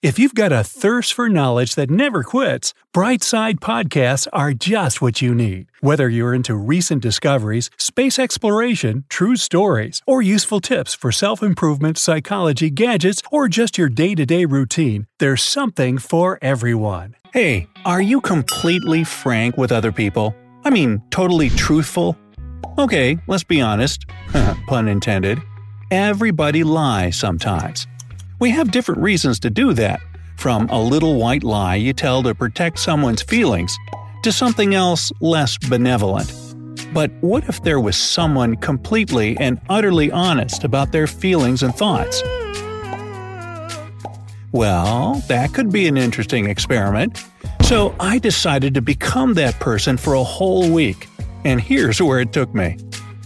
If you've got a thirst for knowledge that never quits, Brightside Podcasts are just what you need. Whether you're into recent discoveries, space exploration, true stories, or useful tips for self improvement, psychology, gadgets, or just your day to day routine, there's something for everyone. Hey, are you completely frank with other people? I mean, totally truthful? Okay, let's be honest. Pun intended. Everybody lies sometimes. We have different reasons to do that, from a little white lie you tell to protect someone's feelings, to something else less benevolent. But what if there was someone completely and utterly honest about their feelings and thoughts? Well, that could be an interesting experiment. So I decided to become that person for a whole week. And here's where it took me.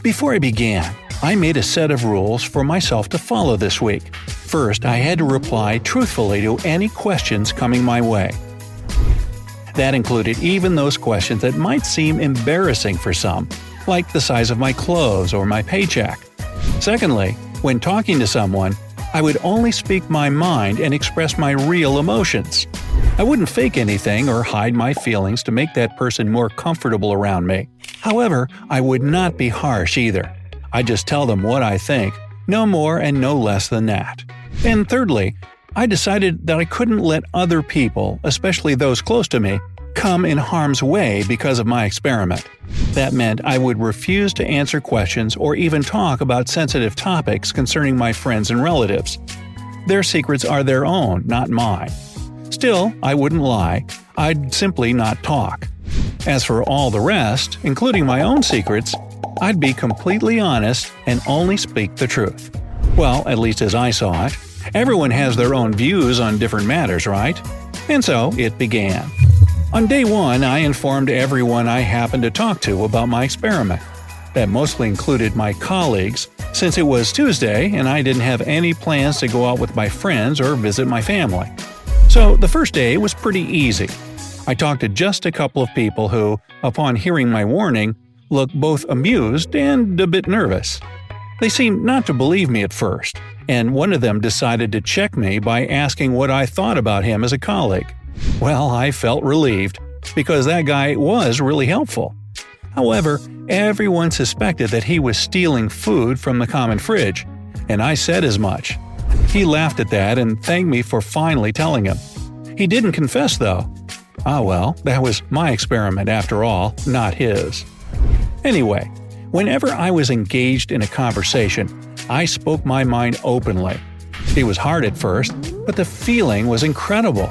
Before I began, I made a set of rules for myself to follow this week. First, I had to reply truthfully to any questions coming my way. That included even those questions that might seem embarrassing for some, like the size of my clothes or my paycheck. Secondly, when talking to someone, I would only speak my mind and express my real emotions. I wouldn't fake anything or hide my feelings to make that person more comfortable around me. However, I would not be harsh either. I just tell them what I think, no more and no less than that. And thirdly, I decided that I couldn't let other people, especially those close to me, come in harm's way because of my experiment. That meant I would refuse to answer questions or even talk about sensitive topics concerning my friends and relatives. Their secrets are their own, not mine. Still, I wouldn't lie, I'd simply not talk. As for all the rest, including my own secrets, I'd be completely honest and only speak the truth. Well, at least as I saw it. Everyone has their own views on different matters, right? And so it began. On day one, I informed everyone I happened to talk to about my experiment. That mostly included my colleagues, since it was Tuesday and I didn't have any plans to go out with my friends or visit my family. So the first day was pretty easy. I talked to just a couple of people who, upon hearing my warning, looked both amused and a bit nervous. They seemed not to believe me at first, and one of them decided to check me by asking what I thought about him as a colleague. Well, I felt relieved, because that guy was really helpful. However, everyone suspected that he was stealing food from the common fridge, and I said as much. He laughed at that and thanked me for finally telling him. He didn't confess, though. Ah well, that was my experiment after all, not his. Anyway, whenever I was engaged in a conversation, I spoke my mind openly. It was hard at first, but the feeling was incredible.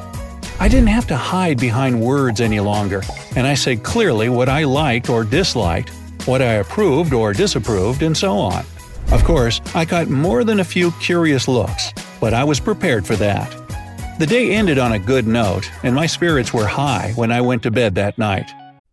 I didn't have to hide behind words any longer, and I said clearly what I liked or disliked, what I approved or disapproved, and so on. Of course, I got more than a few curious looks, but I was prepared for that. The day ended on a good note, and my spirits were high when I went to bed that night.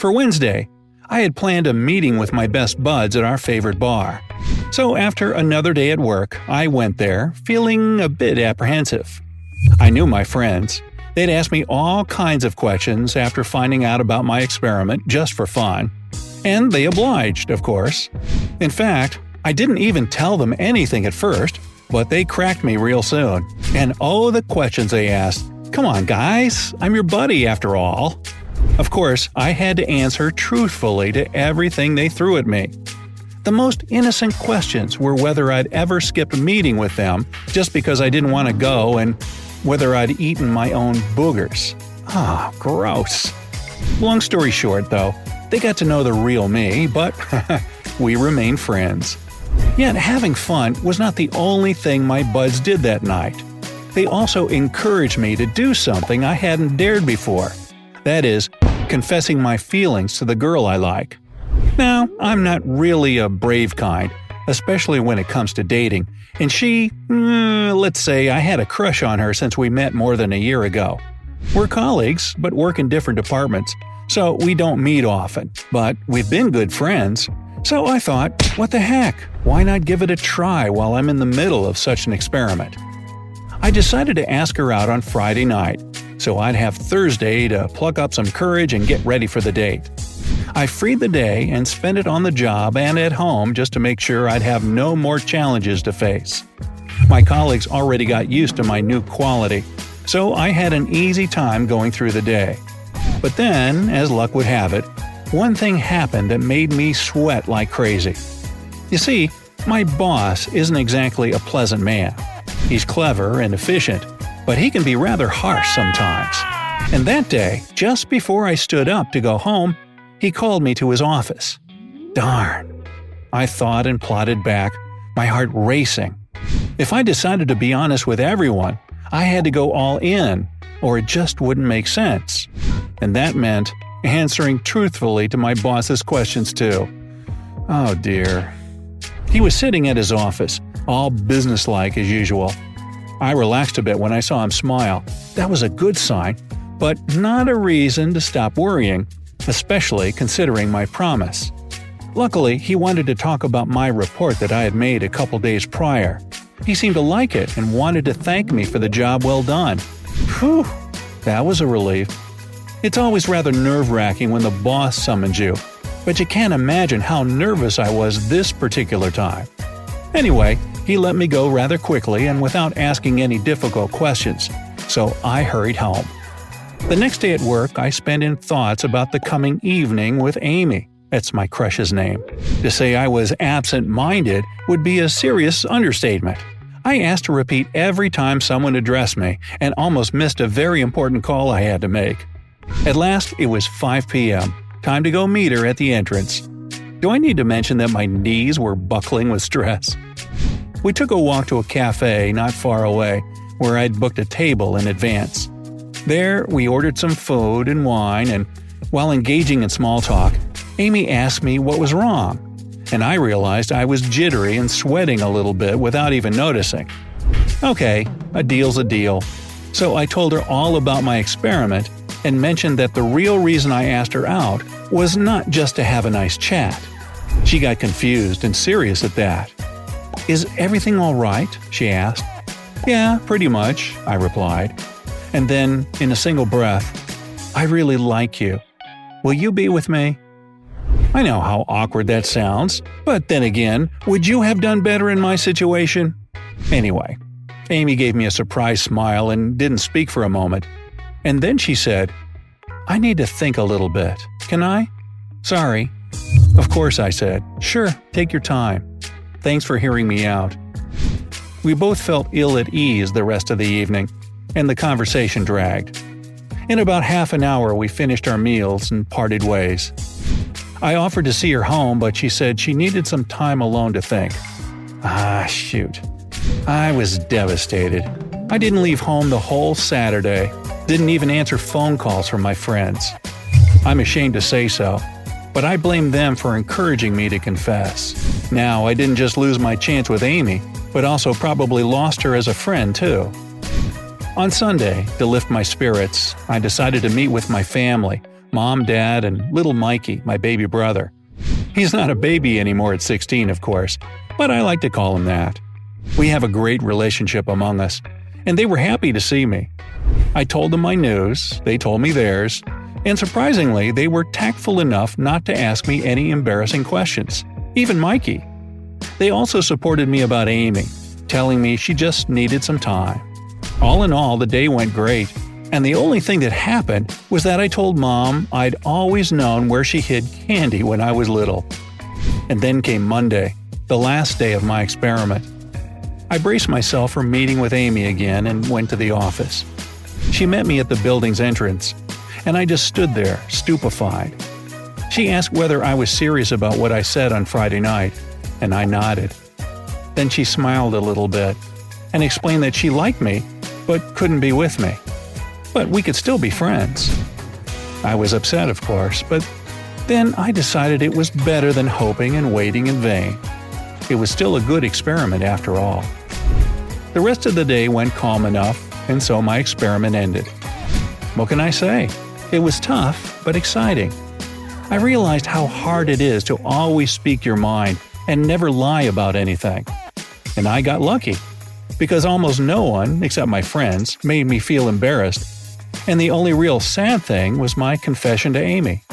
For Wednesday, I had planned a meeting with my best buds at our favorite bar. So after another day at work, I went there, feeling a bit apprehensive. I knew my friends. They'd ask me all kinds of questions after finding out about my experiment just for fun. And they obliged, of course. In fact, I didn't even tell them anything at first, but they cracked me real soon. And oh, the questions they asked. Come on, guys, I'm your buddy after all. Of course, I had to answer truthfully to everything they threw at me. The most innocent questions were whether I'd ever skipped a meeting with them just because I didn't want to go and whether I'd eaten my own boogers. Ah, gross. Long story short, though, they got to know the real me, but we remain friends. Yet having fun was not the only thing my buds did that night. They also encouraged me to do something I hadn't dared before. That is, confessing my feelings to the girl I like. Now, I'm not really a brave kind, especially when it comes to dating, and she, mm, let's say I had a crush on her since we met more than a year ago. We're colleagues, but work in different departments, so we don't meet often, but we've been good friends. So I thought, what the heck, why not give it a try while I'm in the middle of such an experiment? I decided to ask her out on Friday night, so I'd have Thursday to pluck up some courage and get ready for the date. I freed the day and spent it on the job and at home just to make sure I'd have no more challenges to face. My colleagues already got used to my new quality, so I had an easy time going through the day. But then, as luck would have it, one thing happened that made me sweat like crazy. You see, my boss isn't exactly a pleasant man. He's clever and efficient, but he can be rather harsh sometimes. And that day, just before I stood up to go home, he called me to his office. Darn. I thought and plotted back, my heart racing. If I decided to be honest with everyone, I had to go all in, or it just wouldn't make sense. And that meant answering truthfully to my boss's questions too. Oh dear. He was sitting at his office, all businesslike as usual. I relaxed a bit when I saw him smile. That was a good sign, but not a reason to stop worrying, especially considering my promise. Luckily, he wanted to talk about my report that I had made a couple days prior. He seemed to like it and wanted to thank me for the job well done. Whew, that was a relief. It's always rather nerve wracking when the boss summons you, but you can't imagine how nervous I was this particular time. Anyway, he let me go rather quickly and without asking any difficult questions, so I hurried home. The next day at work, I spent in thoughts about the coming evening with Amy. That's my crush's name. To say I was absent minded would be a serious understatement. I asked to repeat every time someone addressed me and almost missed a very important call I had to make. At last, it was 5 p.m. Time to go meet her at the entrance. Do I need to mention that my knees were buckling with stress? We took a walk to a cafe not far away, where I'd booked a table in advance. There, we ordered some food and wine, and while engaging in small talk, Amy asked me what was wrong, and I realized I was jittery and sweating a little bit without even noticing. Okay, a deal's a deal. So I told her all about my experiment and mentioned that the real reason I asked her out was not just to have a nice chat. She got confused and serious at that. Is everything all right? she asked. Yeah, pretty much, I replied. And then, in a single breath, I really like you. Will you be with me? I know how awkward that sounds, but then again, would you have done better in my situation? Anyway, Amy gave me a surprised smile and didn't speak for a moment. And then she said, I need to think a little bit. Can I? Sorry. Of course, I said. Sure, take your time. Thanks for hearing me out. We both felt ill at ease the rest of the evening, and the conversation dragged. In about half an hour, we finished our meals and parted ways. I offered to see her home, but she said she needed some time alone to think. Ah, shoot. I was devastated. I didn't leave home the whole Saturday, didn't even answer phone calls from my friends. I'm ashamed to say so, but I blame them for encouraging me to confess. Now, I didn't just lose my chance with Amy, but also probably lost her as a friend, too. On Sunday, to lift my spirits, I decided to meet with my family mom, dad, and little Mikey, my baby brother. He's not a baby anymore at 16, of course, but I like to call him that. We have a great relationship among us, and they were happy to see me. I told them my news, they told me theirs, and surprisingly, they were tactful enough not to ask me any embarrassing questions, even Mikey. They also supported me about Amy, telling me she just needed some time. All in all, the day went great, and the only thing that happened was that I told mom I'd always known where she hid candy when I was little. And then came Monday, the last day of my experiment. I braced myself for meeting with Amy again and went to the office. She met me at the building's entrance, and I just stood there, stupefied. She asked whether I was serious about what I said on Friday night, and I nodded. Then she smiled a little bit and explained that she liked me, but couldn't be with me. But we could still be friends. I was upset, of course, but then I decided it was better than hoping and waiting in vain. It was still a good experiment after all. The rest of the day went calm enough, and so my experiment ended. What can I say? It was tough, but exciting. I realized how hard it is to always speak your mind and never lie about anything. And I got lucky, because almost no one, except my friends, made me feel embarrassed. And the only real sad thing was my confession to Amy.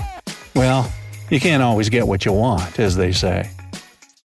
Well, you can't always get what you want, as they say.